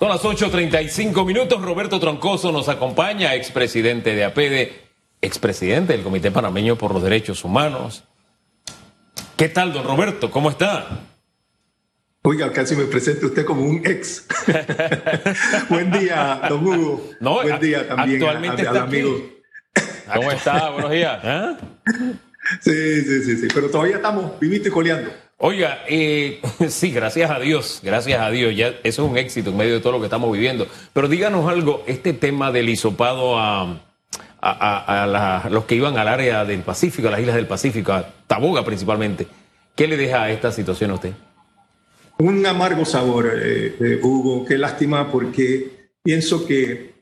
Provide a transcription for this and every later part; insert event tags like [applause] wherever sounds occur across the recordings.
Son las 8.35 minutos. Roberto Troncoso nos acompaña, expresidente de APEDE, expresidente del Comité Panameño por los Derechos Humanos. ¿Qué tal, don Roberto? ¿Cómo está? Oiga, casi me presenta usted como un ex. [laughs] Buen día, don Hugo. Buen día también actualmente a, amigos. ¿Cómo está? Buenos días. [laughs] Sí, sí, sí, sí, pero todavía estamos vivito y coleando. Oiga, eh, [laughs] sí, gracias a Dios, gracias a Dios, ya eso es un éxito en medio de todo lo que estamos viviendo. Pero díganos algo, este tema del hisopado a, los que iban al área del Pacífico, a las islas del Pacífico, a Taboga principalmente, ¿qué le deja a esta situación a usted? Un amargo sabor, eh, eh, Hugo, qué lástima porque pienso que,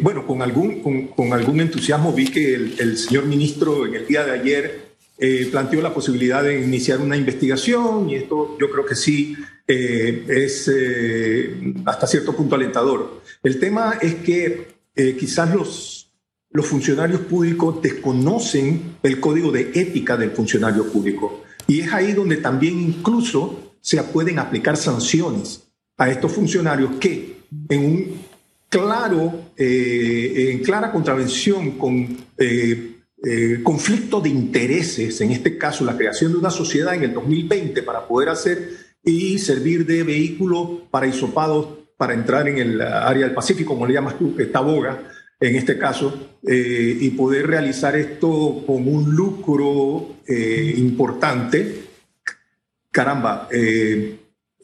bueno, con algún, con, algún entusiasmo vi que el señor ministro en el día de ayer eh, planteó la posibilidad de iniciar una investigación y esto yo creo que sí eh, es eh, hasta cierto punto alentador. El tema es que quizás los, los funcionarios públicos desconocen el código de ética del funcionario público y es ahí donde también incluso se pueden aplicar sanciones a estos funcionarios que en un claro, en clara contravención con eh, conflicto de intereses, en este caso la creación de una sociedad en el 2020 para poder hacer y servir de vehículo para isopados para entrar en el área del Pacífico, como le llamas tú, Taboga, en este caso, eh, y poder realizar esto con un lucro eh, importante, caramba,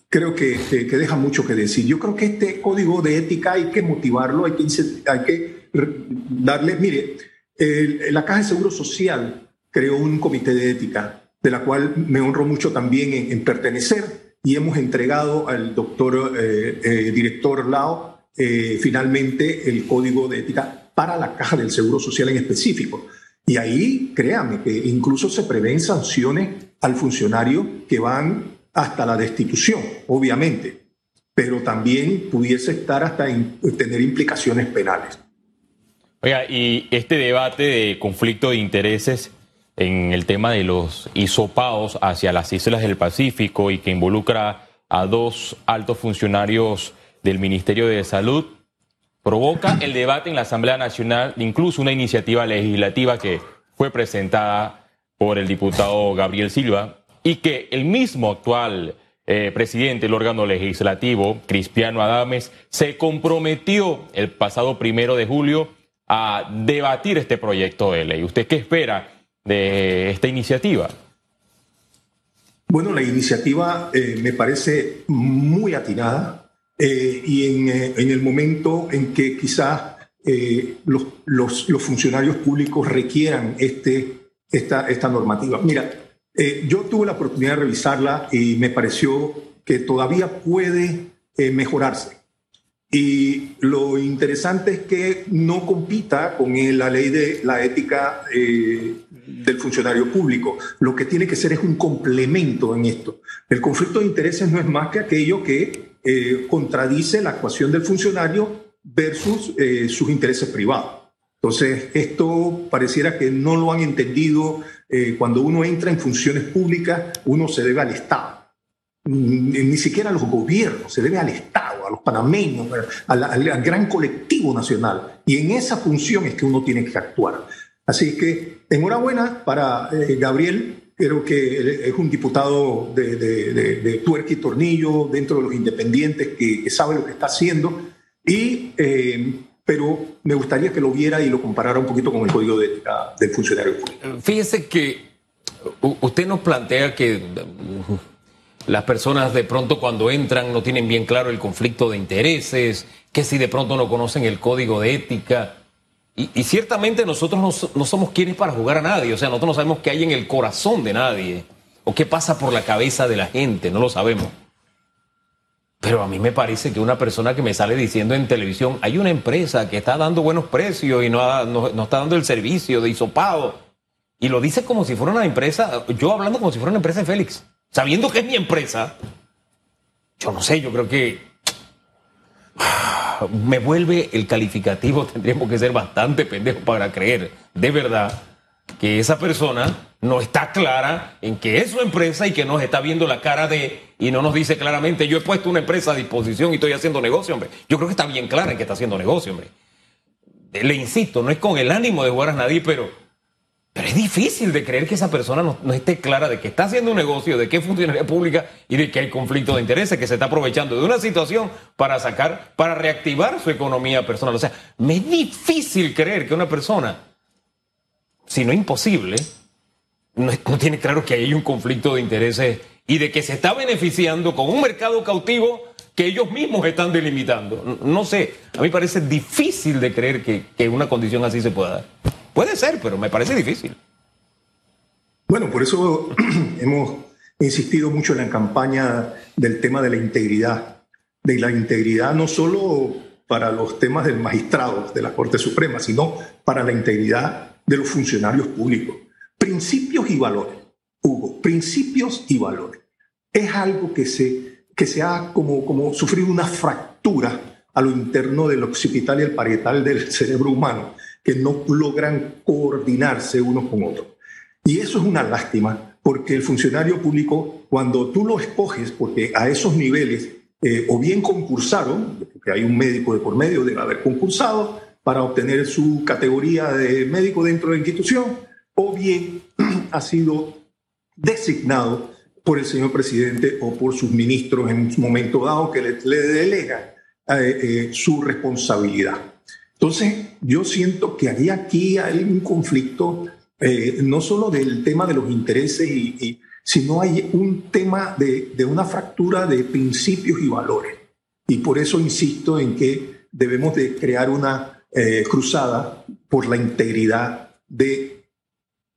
creo que, que, deja mucho que decir. Yo creo que este código de ética hay que motivarlo, hay que, hay que darle, mire, la Caja de Seguro Social creó un comité de ética, de la cual me honro mucho también en, pertenecer, y hemos entregado al doctor eh, eh, director Lao eh, finalmente el código de ética para la Caja del Seguro Social en específico. Y ahí, créame, que incluso se prevén sanciones al funcionario que van hasta la destitución, obviamente, pero también pudiese estar hasta en, tener implicaciones penales. Oiga, y este debate de conflicto de intereses en el tema de los isopados hacia las islas del Pacífico y que involucra a dos altos funcionarios del Ministerio de Salud provoca el debate en la Asamblea Nacional, incluso una iniciativa legislativa que fue presentada por el diputado Gabriel Silva y que el mismo actual eh, presidente del órgano legislativo, Cristiano Adames, se comprometió el pasado primero de julio a debatir este proyecto de ley. ¿Usted qué espera de esta iniciativa? Bueno, la iniciativa eh, me parece muy atinada eh, y eh, en, el momento en que quizás los, los, funcionarios públicos requieran este, esta, esta normativa. Mira, yo tuve la oportunidad de revisarla y me pareció que todavía puede mejorarse. Y lo interesante es que no compita con la ley de la ética eh, del funcionario público. Lo que tiene que ser es un complemento en esto. El conflicto de intereses no es más que aquello que eh, contradice la actuación del funcionario versus eh, sus intereses privados. Entonces, esto pareciera que no lo han entendido. cuando uno entra en funciones públicas, uno se debe al Estado ni siquiera a los gobiernos, se debe al Estado, a los panameños, al, gran colectivo nacional. Y en esa función es que uno tiene que actuar. Así que enhorabuena para eh, Gabriel, creo que es un diputado de, de, tuerca y tornillo dentro de los independientes que, sabe lo que está haciendo. Y, eh, pero me gustaría que lo viera y lo comparara un poquito con el código de del funcionario público. Fíjese que usted nos plantea que las personas de pronto cuando entran no tienen bien claro el conflicto de intereses, que si de pronto no conocen el código de ética. Y, ciertamente nosotros no, somos quienes para jugar a nadie, o sea, nosotros no sabemos qué hay en el corazón de nadie, o qué pasa por la cabeza de la gente, no lo sabemos. Pero a mí me parece que una persona que me sale diciendo en televisión, hay una empresa que está dando buenos precios y no, no está dando el servicio de hisopado, y lo dice como si fuera una empresa, yo hablando como si fuera una empresa de Félix sabiendo que es mi empresa, yo no sé, yo creo que me vuelve el calificativo, [laughs] tendríamos que ser bastante pendejos para creer, de verdad, que esa persona no está clara en que es su empresa y que nos está viendo la cara de y no nos dice claramente yo he puesto una empresa a disposición y estoy haciendo negocio, hombre. Yo creo que está bien clara en que está haciendo negocio, hombre. Le insisto, no es con el ánimo de jugar a nadie, pero, pero es difícil de creer que esa persona no, esté clara de que está haciendo un negocio, de que es funcionaria pública y de que hay conflicto de intereses, que se está aprovechando de una situación para sacar, para reactivar su economía personal. O sea, me es difícil creer que una persona, si no imposible, no, tiene claro que hay un conflicto de intereses y de que se está beneficiando con un mercado cautivo que ellos mismos están delimitando. No, sé, a mí parece difícil de creer que, una condición así se pueda dar. Puede ser, pero me parece difícil. Bueno, por eso [clears throat] hemos insistido mucho en la campaña del tema de la integridad. De la integridad no solo para los temas del magistrado de la Corte Suprema, sino para la integridad de los funcionarios públicos. Principios y valores, Hugo, principios y valores. Es algo que se, que se ha como, como sufrido una fractura a lo interno del occipital y el parietal del cerebro humano, que no logran coordinarse unos con otros. Y eso es una lástima, porque el funcionario público, cuando tú lo escoges, porque a esos niveles eh, o bien concursaron, porque hay un médico de por medio, debe haber concursado para obtener su categoría de médico dentro de la institución, o bien [clears throat] ha sido designado por el señor presidente o por sus ministros en un momento dado que le, delegan eh, eh, su responsabilidad. Entonces, yo siento que hay aquí hay un conflicto, eh, no solo del tema de los intereses, y, sino hay un tema de, una fractura de principios y valores. Y por eso insisto en que debemos de crear una cruzada por la integridad de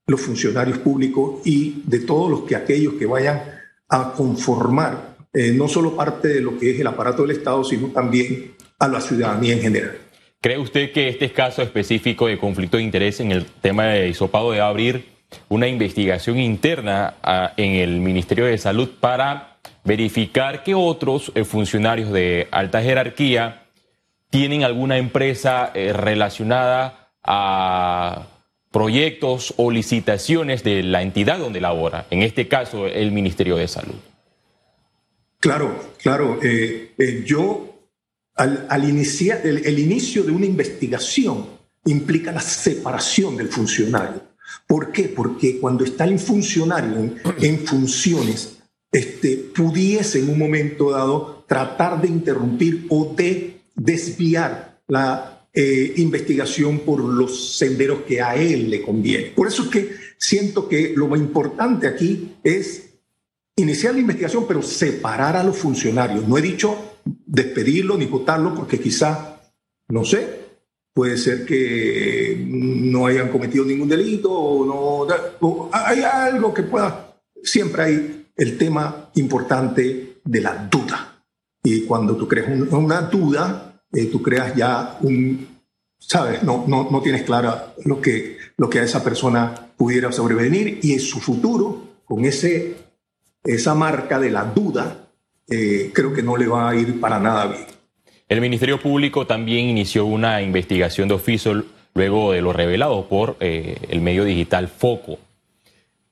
los funcionarios públicos y de todos los que aquellos que vayan a conformar eh, no solo parte de lo que es el aparato del Estado, sino también a la ciudadanía en general. ¿Cree usted que este caso específico de conflicto de interés en el tema de hisopado debe abrir una investigación interna ah, en el Ministerio de Salud para verificar que otros eh, funcionarios de alta jerarquía tienen alguna empresa eh, relacionada a proyectos o licitaciones de la entidad donde labora, en este caso el Ministerio de Salud. Claro, claro. Eh, yo, al, iniciar, el, inicio de una investigación implica la separación del funcionario. ¿Por qué? Porque cuando está el funcionario en, [clears throat] en funciones, este, pudiese en un momento dado tratar de interrumpir o de desviar la eh, investigación por los senderos que a él le conviene. Por eso es que siento que lo más importante aquí es iniciar la investigación, pero separar a los funcionarios. No he dicho despedirlo ni votarlo porque quizá, no sé, puede ser que no hayan cometido ningún delito o no hay algo que pueda siempre hay el tema importante de la duda. Y cuando tú crees una duda eh, tú creas ya un, sabes, no, no, no tienes clara lo que, lo que a esa persona pudiera sobrevenir y en su futuro, con ese, esa marca de la duda, eh, creo que no le va a ir para nada bien. El Ministerio Público también inició una investigación de oficio luego de lo revelado por eh, el medio digital Foco.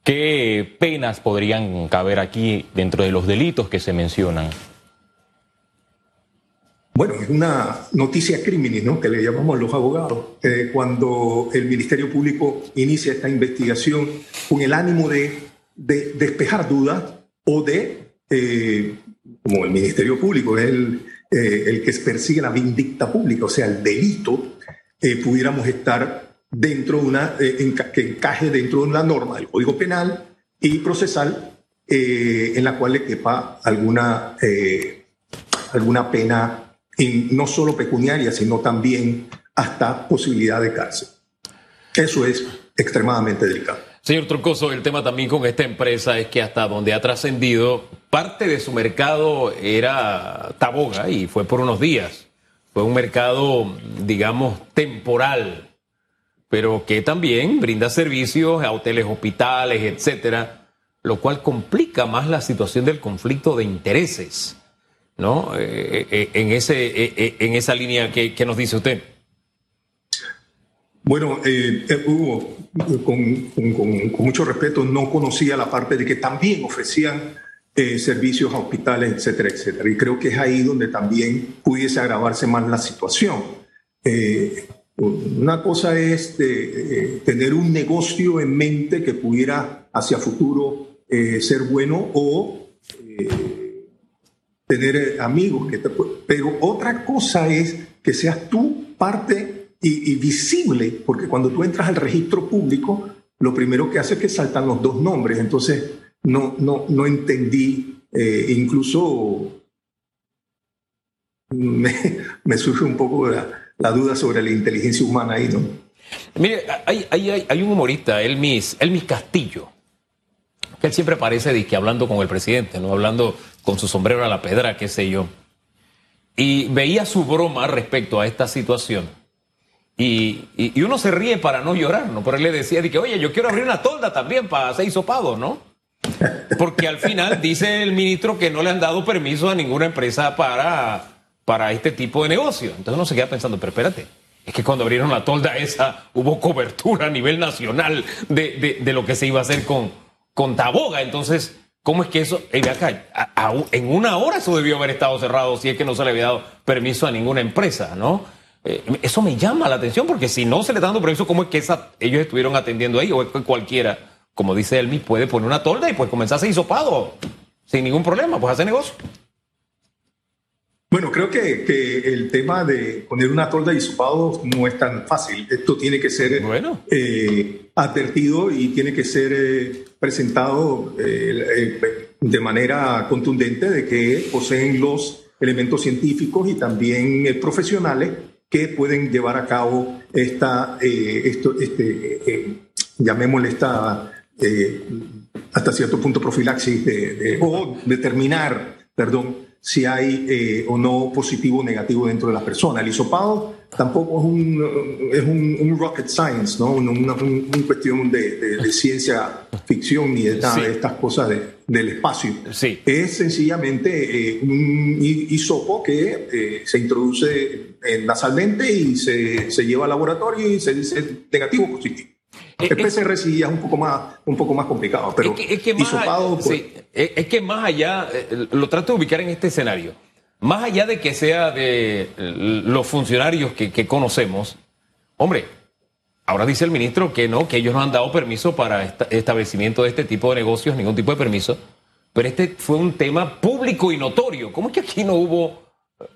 ¿Qué penas podrían caber aquí dentro de los delitos que se mencionan? Bueno, es una noticia criminis, ¿no? Que le llamamos los abogados. Eh, cuando el Ministerio Público inicia esta investigación con el ánimo de, despejar dudas o de, eh, como el Ministerio Público es el, eh, el, que persigue la vindicta pública, o sea, el delito, pudiéramos estar dentro de una, que encaje dentro de una norma del Código Penal y procesal en la cual le quepa alguna, alguna pena no solo pecuniaria, sino también hasta posibilidad de cárcel. Eso es extremadamente delicado. Señor Troncoso, el tema también con esta empresa es que hasta donde ha trascendido, parte de su mercado era Taboga y fue por unos días. Fue un mercado, digamos, temporal, pero que también brinda servicios a hoteles, hospitales, etcétera, lo cual complica más la situación del conflicto de intereses. ¿no? Eh, eh, en, ese, eh, en esa línea que, nos dice usted. Bueno, eh, eh, Hugo, con, mucho respeto, no conocía la parte de que también ofrecían eh, servicios a hospitales, etcétera, etcétera. Y creo que es ahí donde también pudiese agravarse más la situación. una cosa es tener un negocio en mente que pudiera hacia futuro ser bueno o tener amigos. Que pero otra cosa es que seas tú parte y, visible, porque cuando tú entras al registro público, lo primero que hace es que saltan los dos nombres. Entonces, no, no, no entendí, eh, incluso me, surge un poco la, duda sobre la inteligencia humana ahí, ¿no? Mire, hay, hay, hay un humorista, Elmis, Elmis Castillo, que él siempre parece de que hablando con el presidente, ¿no? Hablando con su sombrero a la pedra, qué sé yo. Y veía su broma respecto a esta situación. Y, uno se ríe para no llorar, ¿no? Pero él le decía, que, oye, yo quiero abrir una tolda también para hacer hisopado, ¿no? Porque al final dice el ministro que no le han dado permiso a ninguna empresa para, para este tipo de negocio. Entonces uno se queda pensando, pero espérate, es que cuando abrieron la tolda esa hubo cobertura a nivel nacional de, lo que se iba a hacer con, con Taboga. Entonces, ¿cómo es que eso, acá, en una hora eso debió haber estado cerrado si es que no se le había dado permiso a ninguna empresa, ¿no? Eh, eso me llama la atención porque si no se le está dando permiso, ¿cómo es que esa, ellos estuvieron atendiendo ahí? O es que cualquiera, como dice Elmi, puede poner una tolda y pues comenzar a hacer hisopado sin ningún problema, pues hacer negocio. Bueno, creo que, que, el tema de poner una tolda y hisopado no es tan fácil. Esto tiene que ser bueno. eh, advertido y tiene que ser eh, presentado eh, de manera contundente de que poseen los elementos científicos y también profesionales que pueden llevar a cabo esta, eh, esto, este, eh, llamémosle esta, eh, hasta cierto punto profilaxis de, o determinar, perdón, si hay o no positivo o negativo dentro de la persona. El hisopado tampoco es un, es un, rocket science, ¿no? Una, cuestión de, ciencia ficción ni de, de estas cosas del espacio. Sí. Es sencillamente eh, un hisopo que eh, se introduce en nasalmente y se, se, lleva al laboratorio y se dice negativo o positivo. El PCR sí es un poco más, un poco más complicado, pero es que, más, pues es que más allá, eh, lo trato de ubicar en este escenario más allá de que sea de los funcionarios que, conocemos, hombre, ahora dice el ministro que no, que ellos no han dado permiso para establecimiento de este tipo de negocios, ningún tipo de permiso, pero este fue un tema público y notorio. ¿Cómo es que aquí no hubo,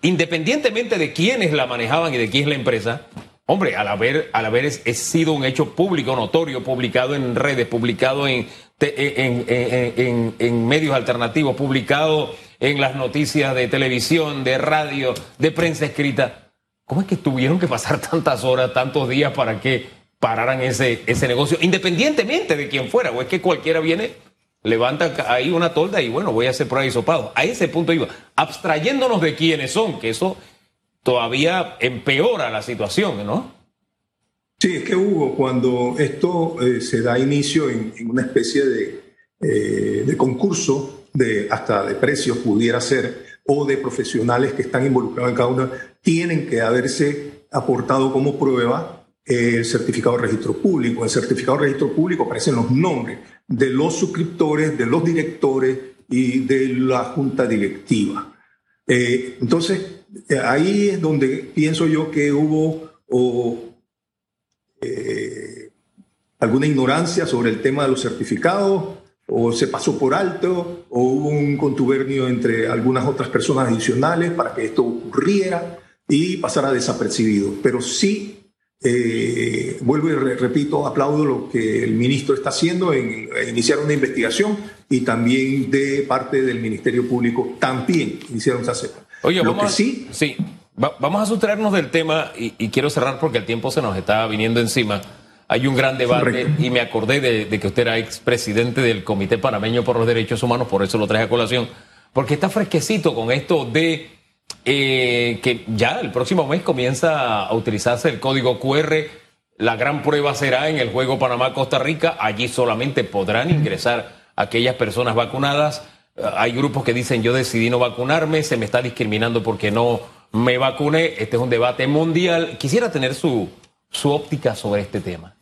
independientemente de quiénes la manejaban y de quién es la empresa, hombre, al haber, al haber es, sido un hecho público, notorio, publicado en redes, publicado en, en, en medios alternativos, publicado en las noticias de televisión, de radio, de prensa escrita. ¿Cómo es que tuvieron que pasar [laughs] tantas horas, tantos días para que pararan ese, ese negocio, independientemente de quién fuera? ¿O es que cualquiera viene, levanta ahí una tolda y bueno, voy a hacer prueba de hisopado? A ese punto iba, abstrayéndonos de quiénes son, que eso todavía empeora la situación, ¿no? Sí, es que Hugo, cuando esto eh, se da inicio en, una especie de, eh, de concurso, de, hasta de precios pudiera ser, o de profesionales que están involucrados en cada una, tienen que haberse aportado como prueba el certificado de registro público. En el certificado de registro público aparecen los nombres de los suscriptores, de los directores y de la junta directiva. Eh, entonces, ahí es donde pienso yo que hubo eh, alguna ignorancia sobre el tema de los certificados o se pasó por alto, o hubo un contubernio entre algunas otras personas adicionales para que esto ocurriera y pasara desapercibido. Pero sí, eh, vuelvo y repito, aplaudo lo que el ministro está haciendo en iniciar una investigación y también de parte del Ministerio Público también hicieron esa cepa. Oye, vamos, sí, sí, vamos a sustraernos del tema y, y quiero cerrar porque el tiempo se nos está viniendo encima hay un gran debate y me acordé de, que usted era expresidente del Comité Panameño por los Derechos Humanos, por eso lo traje a colación, porque está fresquecito con esto de eh, que ya el próximo mes comienza a utilizarse el código QR. La gran prueba será en el juego Panamá-Costa Rica. Allí solamente podrán ingresar aquellas personas vacunadas. Hay grupos que dicen yo decidí no vacunarme, se me está discriminando porque no me vacuné. Este es un debate mundial. Quisiera tener su, su óptica sobre este tema.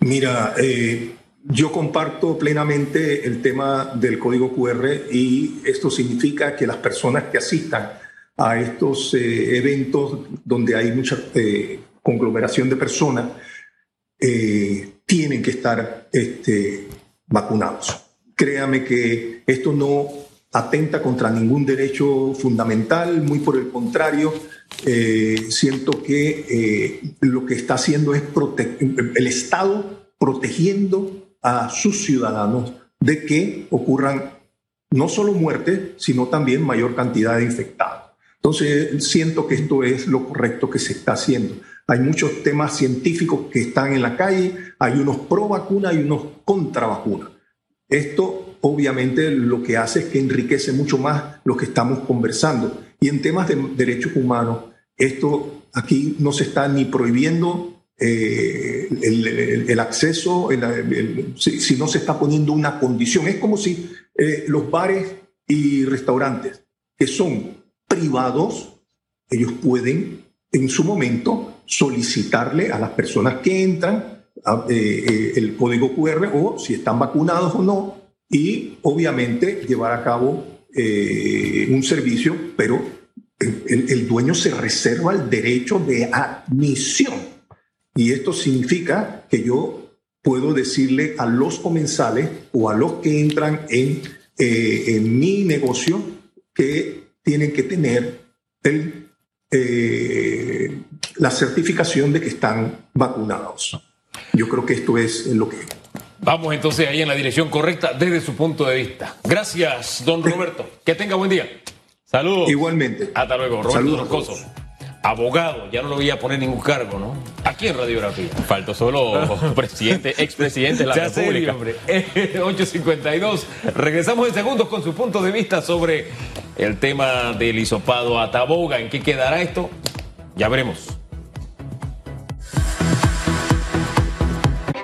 Mira, eh, yo comparto plenamente el tema del código QR y esto significa que las personas que asistan a estos eh, eventos donde hay mucha eh, conglomeración de personas tienen que estar este, vacunados. Créame que esto no atenta contra ningún derecho fundamental, muy por el contrario, siento que lo que está haciendo es el Estado protegiendo a sus ciudadanos de que ocurran no solo muertes, sino también mayor cantidad de infectados. Entonces, siento que esto es lo correcto que se está haciendo. Hay muchos temas científicos que están en la calle, hay unos pro vacuna y unos contra vacuna. Esto obviamente lo que hace es que enriquece mucho más lo que estamos conversando. Y en temas de derechos humanos, esto aquí no se está ni prohibiendo eh, el, acceso, si, no se está poniendo una condición. Es como si eh, los bares y restaurantes que son privados, ellos pueden en su momento solicitarle a las personas que entran eh, el código QR o si están vacunados o no, y obviamente llevar a cabo un servicio, pero el dueño se reserva el derecho de admisión y esto significa que yo puedo decirle a los comensales o a los que entran en, eh, en mi negocio que tienen que tener el, eh, la certificación de que están vacunados. Yo creo que esto es lo que... Vamos entonces ahí en la dirección correcta desde su punto de vista. Gracias, don Roberto. Que tenga buen día. Saludos. Igualmente. Hasta luego, Roberto Saludos abogado, ya no lo voy a poner ningún cargo, ¿no? Aquí en Radiografía. Faltó solo [laughs] presidente, expresidente de la República. hombre. 852. Regresamos en segundos con su punto de vista sobre el tema del hisopado a Taboga. ¿En qué quedará esto? Ya veremos.